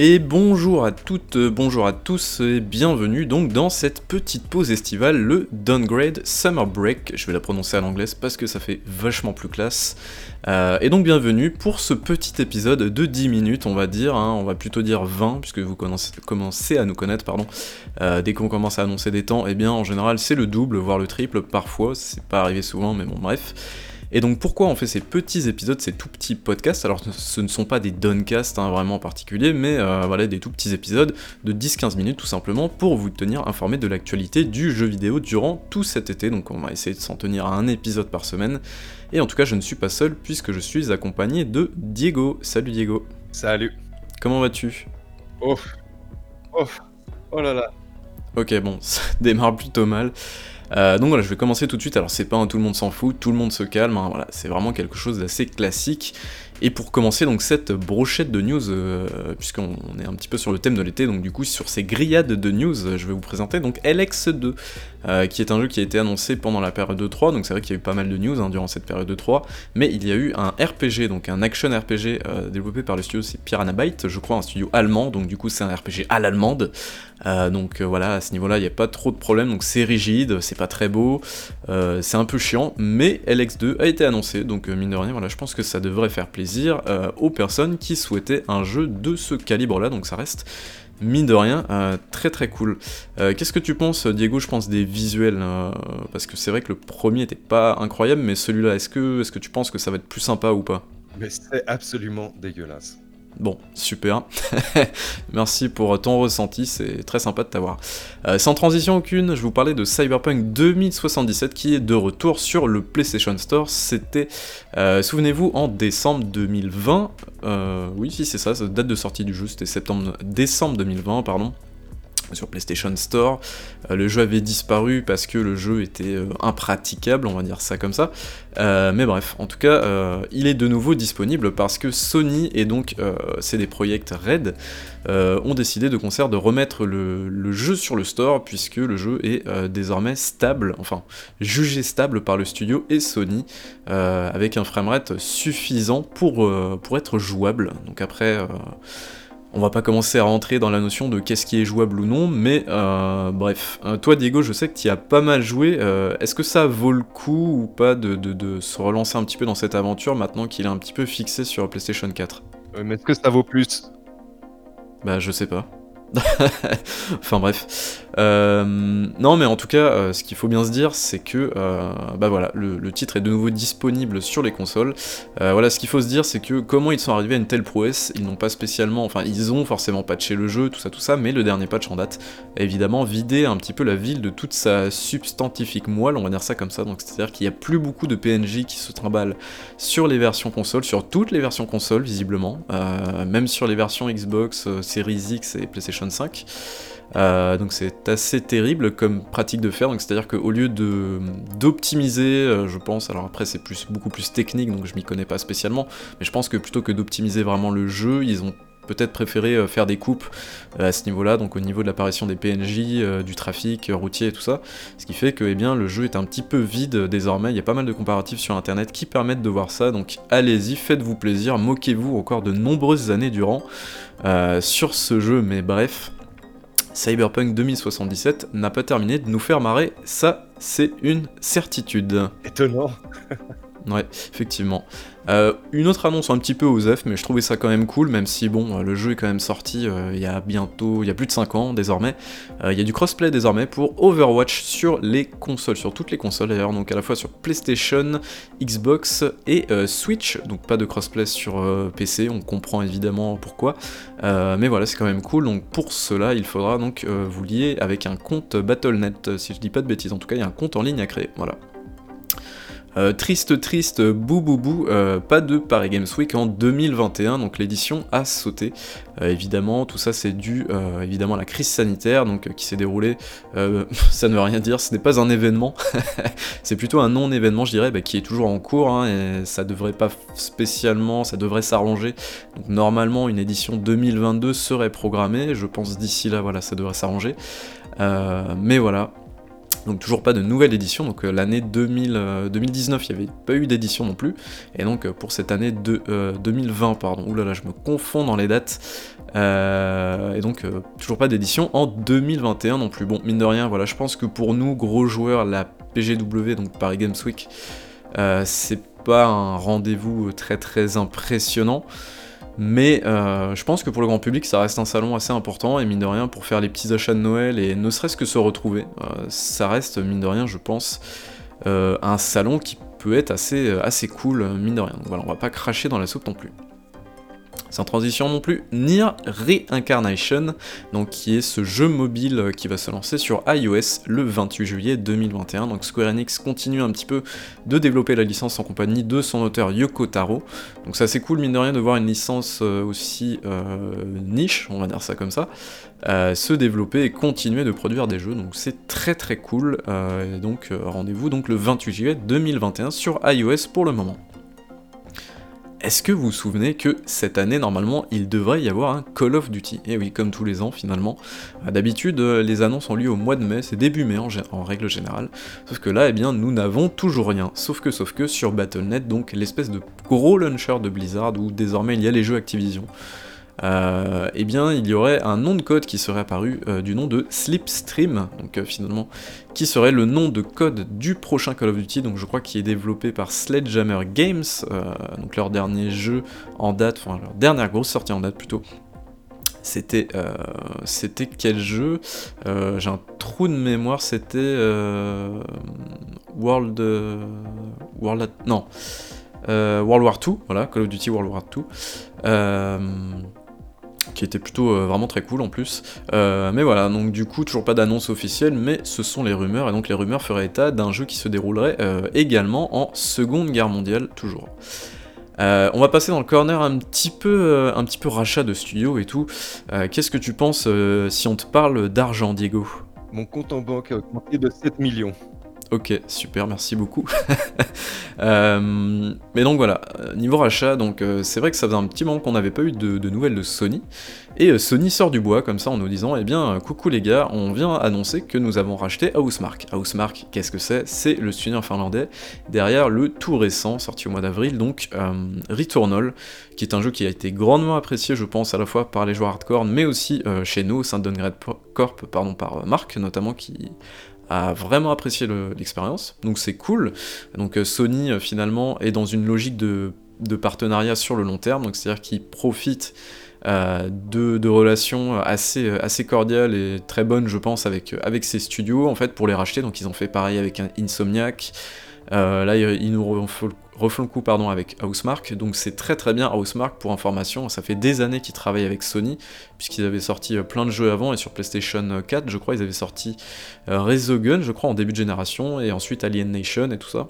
Et bonjour à toutes, bonjour à tous et bienvenue donc dans cette petite pause estivale, le Downgrade Summer Break. Je vais la prononcer à l'anglaise parce que ça fait vachement plus classe. Euh, et donc bienvenue pour ce petit épisode de 10 minutes, on va dire, hein. on va plutôt dire 20 puisque vous commencez à nous connaître, pardon. Euh, dès qu'on commence à annoncer des temps, eh bien en général c'est le double, voire le triple parfois, c'est pas arrivé souvent, mais bon bref. Et donc pourquoi on fait ces petits épisodes, ces tout petits podcasts? Alors ce ne sont pas des downcasts hein, vraiment particuliers, mais euh, voilà des tout petits épisodes de 10-15 minutes tout simplement pour vous tenir informé de l'actualité du jeu vidéo durant tout cet été. Donc on va essayer de s'en tenir à un épisode par semaine. Et en tout cas je ne suis pas seul puisque je suis accompagné de Diego. Salut Diego. Salut. Comment vas-tu? Oh. Oh. Oh là là. Ok bon, ça démarre plutôt mal. Euh, donc voilà, je vais commencer tout de suite. Alors c'est pas un tout le monde s'en fout, tout le monde se calme. Hein, voilà, c'est vraiment quelque chose d'assez classique. Et pour commencer donc cette brochette de news, euh, puisqu'on est un petit peu sur le thème de l'été, donc du coup sur ces grillades de news, je vais vous présenter donc LX2, euh, qui est un jeu qui a été annoncé pendant la période de 3, donc c'est vrai qu'il y a eu pas mal de news hein, durant cette période de 3, mais il y a eu un RPG, donc un action RPG euh, développé par le studio, c'est Piranha je crois un studio allemand, donc du coup c'est un RPG à l'allemande, donc voilà, à ce niveau-là il n'y a pas trop de problème, donc c'est rigide, c'est pas très beau, c'est un peu chiant, mais LX2 a été annoncé, donc mine de rien, voilà, je pense que ça devrait faire plaisir euh, aux personnes qui souhaitaient un jeu de ce calibre-là, donc ça reste mine de rien, euh, très très cool. Euh, qu'est-ce que tu penses, Diego, je pense, des visuels Parce que c'est vrai que le premier était pas incroyable, mais celui-là, est-ce que, est -ce que tu penses que ça va être plus sympa ou pas? Mais c'est absolument dégueulasse. Bon, super. Merci pour ton ressenti, c'est très sympa de t'avoir. Euh, sans transition aucune, je vous parlais de Cyberpunk 2077 qui est de retour sur le PlayStation Store. C'était, euh, souvenez-vous, en décembre 2020. Euh, oui, si c'est ça, date de sortie du jeu, c'était septembre, décembre 2020, pardon sur PlayStation Store. Euh, le jeu avait disparu parce que le jeu était euh, impraticable, on va dire ça comme ça. Euh, mais bref, en tout cas, il est de nouveau disponible parce que Sony et donc CD Projekt Red ont décidé de concert de remettre le, jeu sur le store puisque le jeu est désormais stable, enfin jugé stable par le studio et Sony avec un framerate suffisant pour, pour être jouable. Donc après on va pas commencer à rentrer dans la notion de qu'est-ce qui est jouable ou non, mais euh, bref. Euh, toi, Diego, je sais que tu as pas mal joué. Euh, est-ce que ça vaut le coup ou pas de, se relancer un petit peu dans cette aventure maintenant qu'il est un petit peu fixé sur PlayStation 4 Mais est-ce que ça vaut plus? Bah, je sais pas. enfin bref. Euh, non mais en tout cas, euh, ce qu'il faut bien se dire, c'est que euh, bah voilà, le, titre est de nouveau disponible sur les consoles. voilà, ce qu'il faut se dire, c'est que comment ils sont arrivés à une telle prouesse, ils n'ont pas spécialement, enfin ils ont forcément patché le jeu, tout ça, tout ça, mais le dernier patch en date a évidemment vidé un petit peu la ville de toute sa substantifique moelle, on va dire ça comme ça. Donc c'est-à-dire qu'il n'y a plus beaucoup de PNJ qui se trimballent sur les versions consoles, sur toutes les versions consoles visiblement, même sur les versions Xbox, Series X et PlayStation 5. Euh, donc c'est assez terrible comme pratique de faire, donc c'est-à-dire qu'au lieu de d'optimiser, euh, je pense, alors après c'est plus, beaucoup plus technique, donc je m'y connais pas spécialement, mais je pense que plutôt que d'optimiser vraiment le jeu, ils ont peut-être préféré euh, faire des coupes à ce niveau-là, donc au niveau de l'apparition des PNJ, du trafic routier et tout ça, ce qui fait que eh bien, le jeu est un petit peu vide désormais, il y a pas mal de comparatifs sur internet qui permettent de voir ça, donc allez-y, faites-vous plaisir, moquez-vous encore de nombreuses années durant sur ce jeu, mais bref, Cyberpunk 2077 n'a pas terminé de nous faire marrer, ça c'est une certitude. Étonnant. ouais, effectivement. Euh, une autre annonce un petit peu aux F, mais je trouvais ça quand même cool, même si bon, euh, le jeu est quand même sorti euh, il y a bientôt, il y a plus de 5 ans désormais. il y a du crossplay désormais pour Overwatch sur les consoles, sur toutes les consoles d'ailleurs, donc à la fois sur PlayStation, Xbox et Switch, donc pas de crossplay sur PC, on comprend évidemment pourquoi, mais voilà, c'est quand même cool, donc pour cela, il faudra donc vous lier avec un compte Battle.net, si je dis pas de bêtises, en tout cas, il y a un compte en ligne à créer, voilà. Euh, triste, triste, bou bou bou, euh, pas de Paris Games Week en 2021, donc l'édition a sauté. Euh, évidemment, tout ça c'est dû évidemment à la crise sanitaire, donc qui s'est déroulée, ça ne veut rien dire, ce n'est pas un événement, c'est plutôt un non-événement, je dirais, bah, qui est toujours en cours, hein, et ça devrait pas spécialement, ça devrait s'arranger. Normalement, une édition 2022 serait programmée, je pense d'ici là, voilà, ça devrait s'arranger. mais voilà, Donc toujours pas de nouvelle édition, donc euh, l'année 2019 il n'y avait pas eu d'édition non plus, et donc euh, pour cette année de, 2020, pardon, oulala je me confonds dans les dates, et donc toujours pas d'édition en 2021 non plus. Bon, mine de rien, voilà, je pense que pour nous, gros joueurs, la PGW, donc Paris Games Week, c'est pas un rendez-vous très très impressionnant. Mais euh, je pense que pour le grand public, ça reste un salon assez important, et mine de rien, pour faire les petits achats de Noël et ne serait-ce que se retrouver, euh, ça reste, mine de rien, je pense, euh, un salon qui peut être assez, assez cool, mine de rien. Donc voilà, on va pas cracher dans la soupe non plus. Sans transition non plus, Nier Reincarnation, donc qui est ce jeu mobile qui va se lancer sur iOS le 28 juillet 2021. Donc Square Enix continue un petit peu de développer la licence en compagnie de son auteur Yoko Taro. Donc c'est assez cool mine de rien de voir une licence euh, aussi euh, niche, on va dire ça comme ça, euh, se développer et continuer de produire des jeux. Donc c'est très très cool. donc rendez-vous donc le 28 juillet 2021 sur iOS pour le moment. Est-ce que vous vous souvenez que cette année, normalement, il devrait y avoir un Call of Duty? Et eh oui, comme tous les ans, finalement. Euh, d'habitude, euh, les annonces ont lieu au mois de mai, c'est début mai en, règle générale. Sauf que là, eh bien, nous n'avons toujours rien. Sauf que, sauf que, sur Battle.net, donc l'espèce de gros launcher de Blizzard, où désormais il y a les jeux Activision. Euh, eh bien il y aurait un nom de code qui serait apparu euh, du nom de Slipstream, donc euh, finalement, qui serait le nom de code du prochain Call of Duty, donc je crois qu'il est développé par Sledgehammer Games, donc leur dernier jeu en date, enfin leur dernière grosse sortie en date plutôt. C'était c'était quel jeu? J'ai un trou de mémoire, c'était World World non. World War 2, voilà, Call of Duty World War 2 qui était plutôt euh, vraiment très cool en plus. Euh, mais voilà, donc du coup, toujours pas d'annonce officielle, mais ce sont les rumeurs, et donc les rumeurs feraient état d'un jeu qui se déroulerait euh, également en Seconde Guerre mondiale, toujours. on va passer dans le corner un petit peu, un petit peu rachat de studio et tout. Qu'est-ce que tu penses si on te parle d'argent, Diego? Mon compte en banque a augmenté de 7 millions. Ok, super, merci beaucoup. Euh, mais donc voilà, euh, niveau rachat, donc euh, c'est vrai que ça faisait un petit moment qu'on n'avait pas eu de, nouvelles de Sony, et Sony sort du bois comme ça en nous disant, eh bien, coucou les gars, on vient annoncer que nous avons racheté Housemark. Housemark, qu'est-ce que c'est? C'est le studio finlandais derrière le tout récent, sorti au mois d'avril, donc Returnal, qui est un jeu qui a été grandement apprécié, je pense, à la fois par les joueurs hardcore, mais aussi chez nous, au sein de Corp, pardon, par Marc notamment, qui a vraiment apprécié l'expérience, donc c'est cool. Donc euh, Sony euh, finalement est dans une logique de, partenariat sur le long terme, donc c'est-à-dire qu'ils profitent euh, de, relations assez, assez cordiales et très bonnes, je pense, avec, avec ces studios, en fait, pour les racheter. Donc ils ont fait pareil avec Insomniac. là, ils nous refont le coup pardon, avec Housemark, donc c'est très très bien Housemark pour information, ça fait des années qu'ils travaillent avec Sony, puisqu'ils avaient sorti euh, plein de jeux avant, et sur PlayStation 4 je crois ils avaient sorti euh, Resogun je crois en début de génération, et ensuite Alien Nation et tout ça.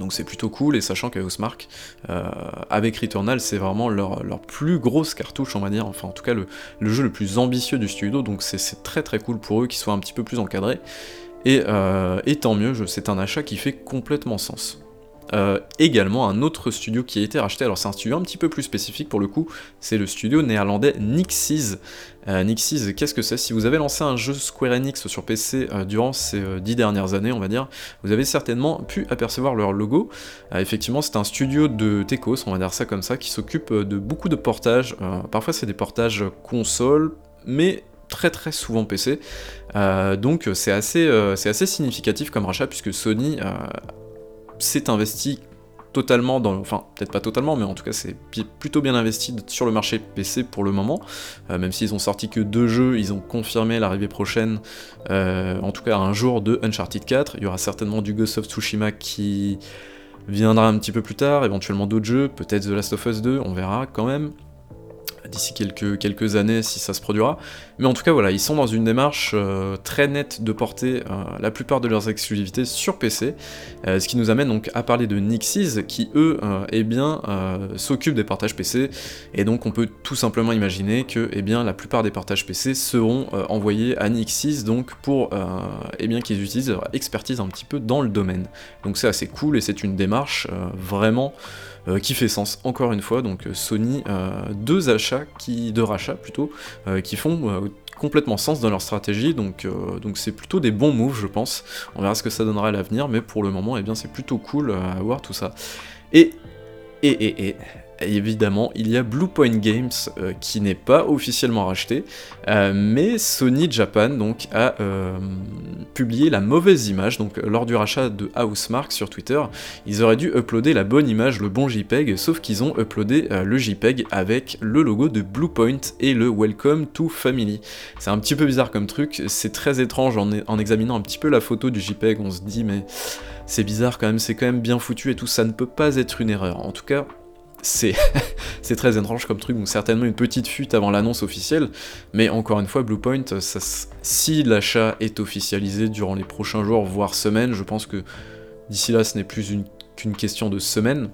Donc c'est plutôt cool, et sachant qu'Housemark, euh, avec Returnal, c'est vraiment leur, plus grosse cartouche, on va dire, enfin en tout cas le, jeu le plus ambitieux du studio, donc c'est très très cool pour eux qu'ils soient un petit peu plus encadrés. Et, et tant mieux, c'est un achat qui fait complètement sens. Euh, également un autre studio qui a été racheté, alors c'est un studio un petit peu plus spécifique pour le coup, c'est le studio néerlandais Nixies. Euh, Nixies, qu'est-ce que c'est? Si vous avez lancé un jeu Square Enix sur PC euh, durant ces dix dernières années, on va dire, vous avez certainement pu apercevoir leur logo. effectivement, c'est un studio de Techos, on va dire ça comme ça, qui s'occupe de beaucoup de portages. parfois, c'est des portages console, mais très très souvent PC. donc c'est assez, c'est assez significatif comme rachat puisque Sony s'est investi totalement dans, enfin peut-être pas totalement, mais en tout cas c'est plutôt bien investi sur le marché PC pour le moment. Euh, même s'ils ont sorti que deux jeux, ils ont confirmé l'arrivée prochaine, euh, en tout cas un jour de Uncharted 4. Il y aura certainement du Ghost of Tsushima qui viendra un petit peu plus tard, éventuellement d'autres jeux, peut-être The Last of Us 2, on verra quand même d'ici quelques, quelques années si ça se produira. Mais en tout cas, voilà, ils sont dans une démarche euh, très nette de porter euh, la plupart de leurs exclusivités sur PC, euh, ce qui nous amène donc à parler de Nixies, qui eux, eh bien, s'occupent des portages PC, et donc on peut tout simplement imaginer que, eh bien, la plupart des portages PC seront envoyés à Nixies, donc pour, eh bien, qu'ils utilisent leur expertise un petit peu dans le domaine. Donc c'est assez cool et c'est une démarche vraiment euh, qui fait sens encore une fois. Donc euh, Sony, euh, deux achats, qui, deux rachats plutôt, qui font complètement sens dans leur stratégie, donc euh, donc c'est plutôt des bons moves, je pense. On verra ce que ça donnera à l'avenir, mais pour le moment, eh bien, c'est plutôt cool à voir tout ça. Et et et et évidemment, il y a Bluepoint Games euh, qui n'est pas officiellement racheté, euh, mais Sony Japan donc a euh, publié la mauvaise image. Donc lors du rachat de Housemark sur Twitter, ils auraient dû uploader la bonne image, le bon JPEG, sauf qu'ils ont uploadé le JPEG avec le logo de Bluepoint et le Welcome to Family. C'est un petit peu bizarre comme truc, c'est très étrange en, en examinant un petit peu la photo du JPEG, on se dit mais c'est bizarre quand même, c'est quand même bien foutu et tout, ça ne peut pas être une erreur. En tout cas, c'est très étrange comme truc, donc certainement une petite fuite avant l'annonce officielle, mais encore une fois, Bluepoint, si l'achat est officialisé durant les prochains jours, voire semaines, je pense que d'ici là ce n'est plus qu'une question de semaines,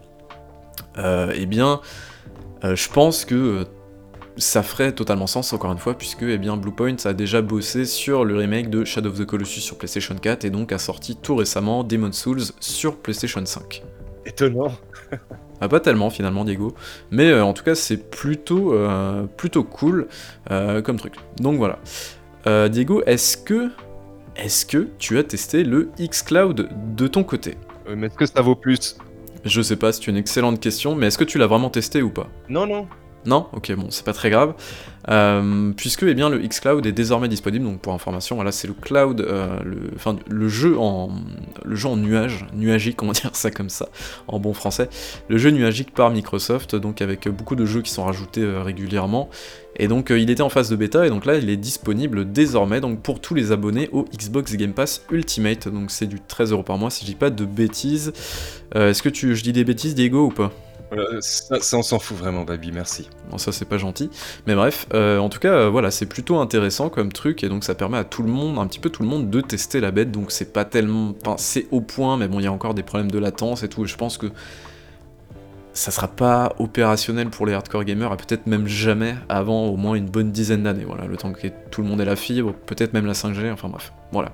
euh, eh bien, euh, je pense que euh, ça ferait totalement sens encore une fois, puisque eh bien, Bluepoint a déjà bossé sur le remake de Shadow of the Colossus sur PlayStation 4 et donc a sorti tout récemment Demon's Souls sur PlayStation 5. Étonnant ah, pas tellement finalement, Diego. Mais euh, en tout cas, c'est plutôt, euh, plutôt cool euh, comme truc. Donc voilà. Diego, est-ce que, est-ce que tu as testé le xCloud de ton côté? Mais est-ce que ça vaut plus? Je sais pas, c'est une excellente question, mais est-ce que tu l'as vraiment testé ou pas? Non, non. Non Ok, bon, c'est pas très grave. Euh, puisque eh bien, le xCloud est désormais disponible, donc pour information, voilà, c'est le cloud, euh, enfin, le, jeu en, jeu nuage, nuagique, on va dire ça comme ça, en bon français, le jeu nuagique par Microsoft, donc avec beaucoup de jeux qui sont rajoutés euh, régulièrement, et donc il était en phase de bêta, et donc là il est disponible désormais donc pour tous les abonnés au Xbox Game Pass Ultimate, donc c'est du 13€ par mois si je dis pas de bêtises. Est-ce que tu, je dis des bêtises Diego ou pas? Ça, on s'en fout vraiment, Baby, merci. Bon, ça c'est pas gentil. Mais bref, euh, en tout cas, voilà, c'est plutôt intéressant comme truc, et donc ça permet à tout le monde, un petit peu tout le monde, de tester la bête, donc c'est pas tellement... Enfin, c'est au point, mais bon, il y a encore des problèmes de latence et tout, et je pense que ça sera pas opérationnel pour les hardcore gamers, et peut-être même jamais avant au moins une bonne dizaine d'années, voilà, le temps que tout le monde ait la fibre, peut-être même la 5G, enfin bref, voilà.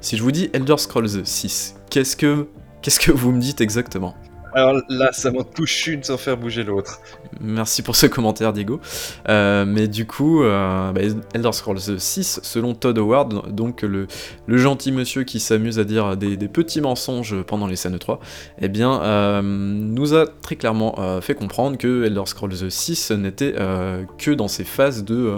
Si je vous dis Elder Scrolls 6, qu'est-ce que... Qu'est-ce que vous me dites exactement? Alors là, ça m'en touche une sans faire bouger l'autre. Merci pour ce commentaire, Diego. Euh, mais du coup, euh, bah, Elder Scrolls 6, selon Todd Howard, donc le, gentil monsieur qui s'amuse à dire des, petits mensonges pendant les scènes 3, eh bien, euh, nous a très clairement fait comprendre que Elder Scrolls 6 n'était que dans ses phases de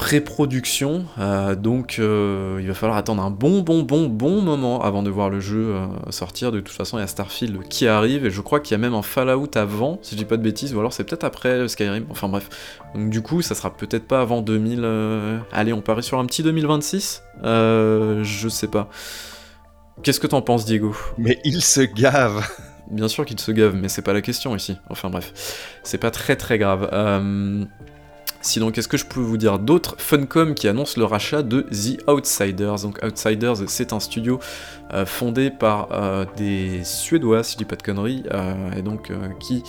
pré-production, euh, donc euh, il va falloir attendre un bon bon bon bon moment avant de voir le jeu euh, sortir. De toute façon, il y a Starfield qui arrive et je crois qu'il y a même un Fallout avant, si je dis pas de bêtises, ou alors c'est peut-être après Skyrim. Enfin bref, donc du coup, ça sera peut-être pas avant 2000. Allez, on parie sur un petit 2026. je sais pas. Qu'est-ce que t'en penses, Diego? Mais il se gave. Bien sûr qu'il se gave, mais c'est pas la question ici. Enfin bref, c'est pas très très grave. Sinon, qu'est-ce que je peux vous dire d'autre Funcom qui annonce le rachat de The Outsiders? Donc Outsiders, c'est un studio euh, fondé par euh, des Suédois, si je dis pas de conneries, euh, et donc qui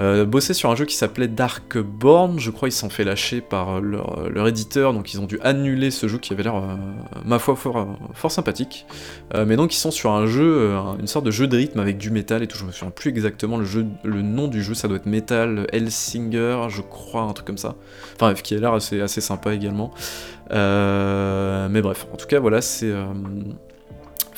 euh, sur un jeu qui s'appelait Darkborn, je crois ils s'en fait lâcher par leur, éditeur, donc ils ont dû annuler ce jeu qui avait l'air, euh, ma foi, fort, sympathique. Euh, mais donc ils sont sur un jeu, une sorte de jeu de rythme avec du métal et tout, je me souviens plus exactement le, jeu, le nom du jeu, ça doit être Metal Hellsinger, je crois, un truc comme ça. Enfin qui a l'air assez sympa également. mais bref, en tout cas voilà, c'est...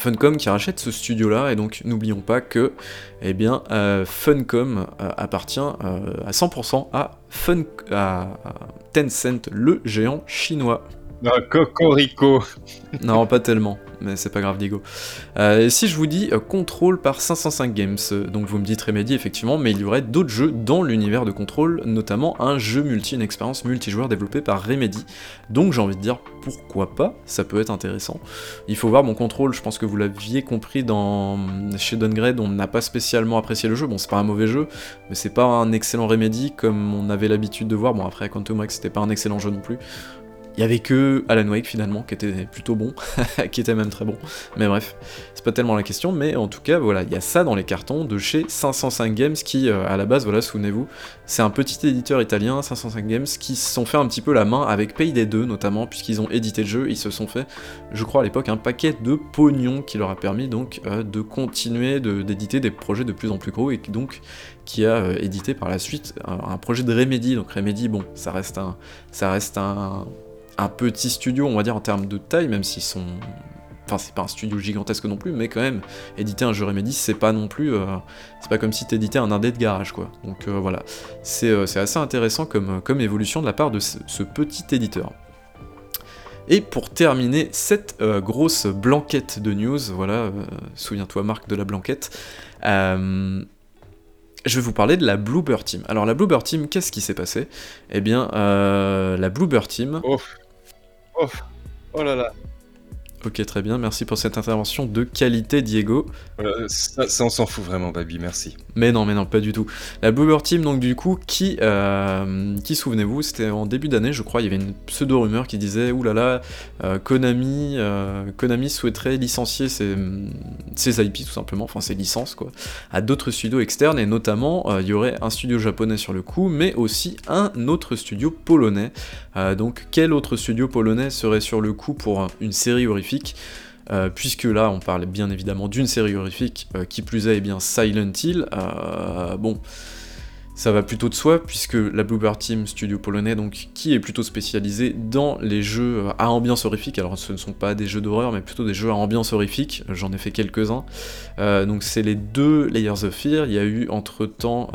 Funcom qui rachète ce studio-là, et donc n'oublions pas que eh bien, euh, Funcom euh, appartient euh, à 100% à, Fun à Tencent, le géant chinois. Ah, cocorico Non, pas tellement mais c'est pas grave, Diego. Euh, si je vous dis euh, Control par 505 Games, euh, donc vous me dites Remedy, effectivement, mais il y aurait d'autres jeux dans l'univers de Control, notamment un jeu multi, une expérience multijoueur développée par Remedy. Donc j'ai envie de dire pourquoi pas, ça peut être intéressant. Il faut voir mon Control, je pense que vous l'aviez compris dans chez Downgrade, on n'a pas spécialement apprécié le jeu. Bon, c'est pas un mauvais jeu, mais c'est pas un excellent Remedy comme on avait l'habitude de voir. Bon, après Quantum Break, c'était pas un excellent jeu non plus. Il y avait que Alan Wake finalement qui était plutôt bon, qui était même très bon. Mais bref, c'est pas tellement la question, mais en tout cas, voilà, il y a ça dans les cartons de chez 505 Games qui, euh, à la base, voilà, souvenez-vous, c'est un petit éditeur italien, 505 Games, qui se sont fait un petit peu la main avec Payday 2 notamment, puisqu'ils ont édité le jeu, ils se sont fait, je crois à l'époque, un paquet de pognon qui leur a permis donc euh, de continuer d'éditer des projets de plus en plus gros et donc qui a euh, édité par la suite un, projet de Remedy. Donc Remedy, bon, ça reste un, ça reste un un petit studio, on va dire, en termes de taille, même s'ils sont. Enfin, c'est pas un studio gigantesque non plus, mais quand même, éditer un jeu Remedy, c'est pas non plus. Euh, c'est pas comme si t'éditais un indé de garage, quoi. Donc euh, voilà. Euh, c'est assez intéressant comme, comme évolution de la part de ce, petit éditeur. Et pour terminer cette grosse blanquette de news, voilà, souviens-toi Marc de la blanquette, je vais vous parler de la Bluebird Team. Alors la Bluebird Team, qu'est-ce qui s'est passé? Eh bien, la Bluebird Team... Oh, oh là là. Ok, très bien, merci pour cette intervention de qualité, Diego. Euh, ça, on s'en fout vraiment, Baby, merci. Mais non, mais non, pas du tout. La Bluebird Team, donc du coup, qui, euh, qui souvenez-vous, c'était en début d'année, je crois, il y avait une pseudo-rumeur qui disait, oulala, euh, Konami, Konami souhaiterait licencier ses, ses, IP, tout simplement, enfin ses licences, quoi, à d'autres studios externes, et notamment, il y aurait un studio japonais sur le coup, mais aussi un autre studio polonais. donc, quel autre studio polonais serait sur le coup pour une série horrifique? Euh, puisque là on parle bien évidemment d'une série horrifique, euh, qui plus est, eh bien Silent Hill, euh, bon, ça va plutôt de soi, puisque la Bluebird Team, studio polonais, donc, qui est plutôt spécialisé dans les jeux à ambiance horrifique, alors ce ne sont pas des jeux d'horreur, mais plutôt des jeux à ambiance horrifique, j'en ai fait quelques-uns, donc c'est les deux Layers of Fear, il y a eu entre-temps...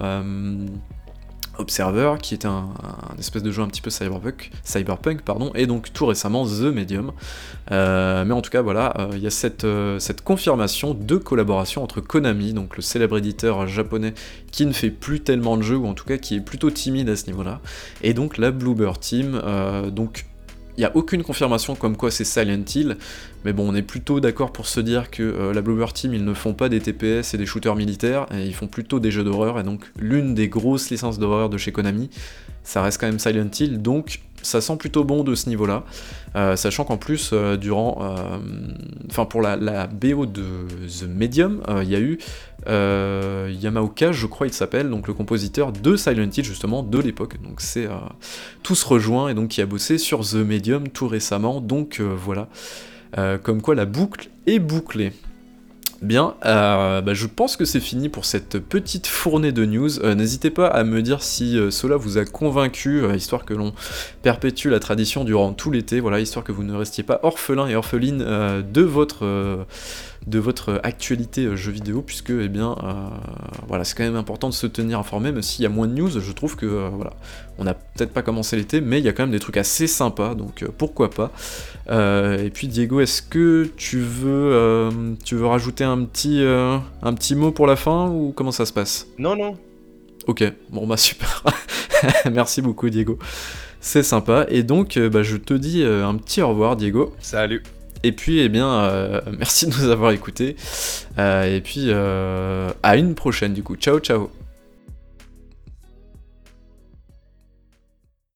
Observer, qui est un, espèce de jeu un petit peu cyberpunk, cyberpunk pardon, et donc tout récemment The Medium. Euh, mais en tout cas, voilà, euh, il y a cette, euh, cette, confirmation de collaboration entre Konami, donc le célèbre éditeur japonais qui ne fait plus tellement de jeux, ou en tout cas qui est plutôt timide à ce niveau-là, et donc la Bluebird Team, donc il n'y a aucune confirmation comme quoi c'est Silent Hill, mais bon, on est plutôt d'accord pour se dire que euh, la Bluebird Team, ils ne font pas des TPS et des shooters militaires, et ils font plutôt des jeux d'horreur, et donc l'une des grosses licences d'horreur de chez Konami, ça reste quand même Silent Hill, donc ça sent plutôt bon de ce niveau-là, euh, sachant qu'en plus, euh, durant, euh, enfin pour la, BO de The Medium, il y a eu Yamaoka, je crois il s'appelle, donc le compositeur de Silent Hill justement de l'époque, donc c'est tout se rejoint et donc qui a bossé sur The Medium tout récemment, donc voilà, comme quoi la boucle est bouclée. Bien, euh, bah, je pense que c'est fini pour cette petite fournée de news. Euh, n'hésitez pas à me dire si euh, cela vous a convaincu, histoire que l'on perpétue la tradition durant tout l'été, voilà, histoire que vous ne restiez pas orphelin et orpheline de votre de votre actualité euh, jeu vidéo, puisque eh bien, euh, voilà, c'est quand même important de se tenir informé, même s'il y a moins de news, je trouve que euh, voilà, on n'a peut-être pas commencé l'été, mais il y a quand même des trucs assez sympas, donc pourquoi pas. et puis Diego, est-ce que tu veux, tu veux rajouter un petit, un petit mot pour la fin, ou comment ça se passe? Non, non. Ok, bon bah super. Merci beaucoup Diego. C'est sympa. Et donc, bah, je te dis un petit au revoir, Diego. Salut. Et puis, eh bien, euh, merci de nous avoir écoutés. Euh, et puis, euh, à une prochaine, du coup. Ciao, ciao.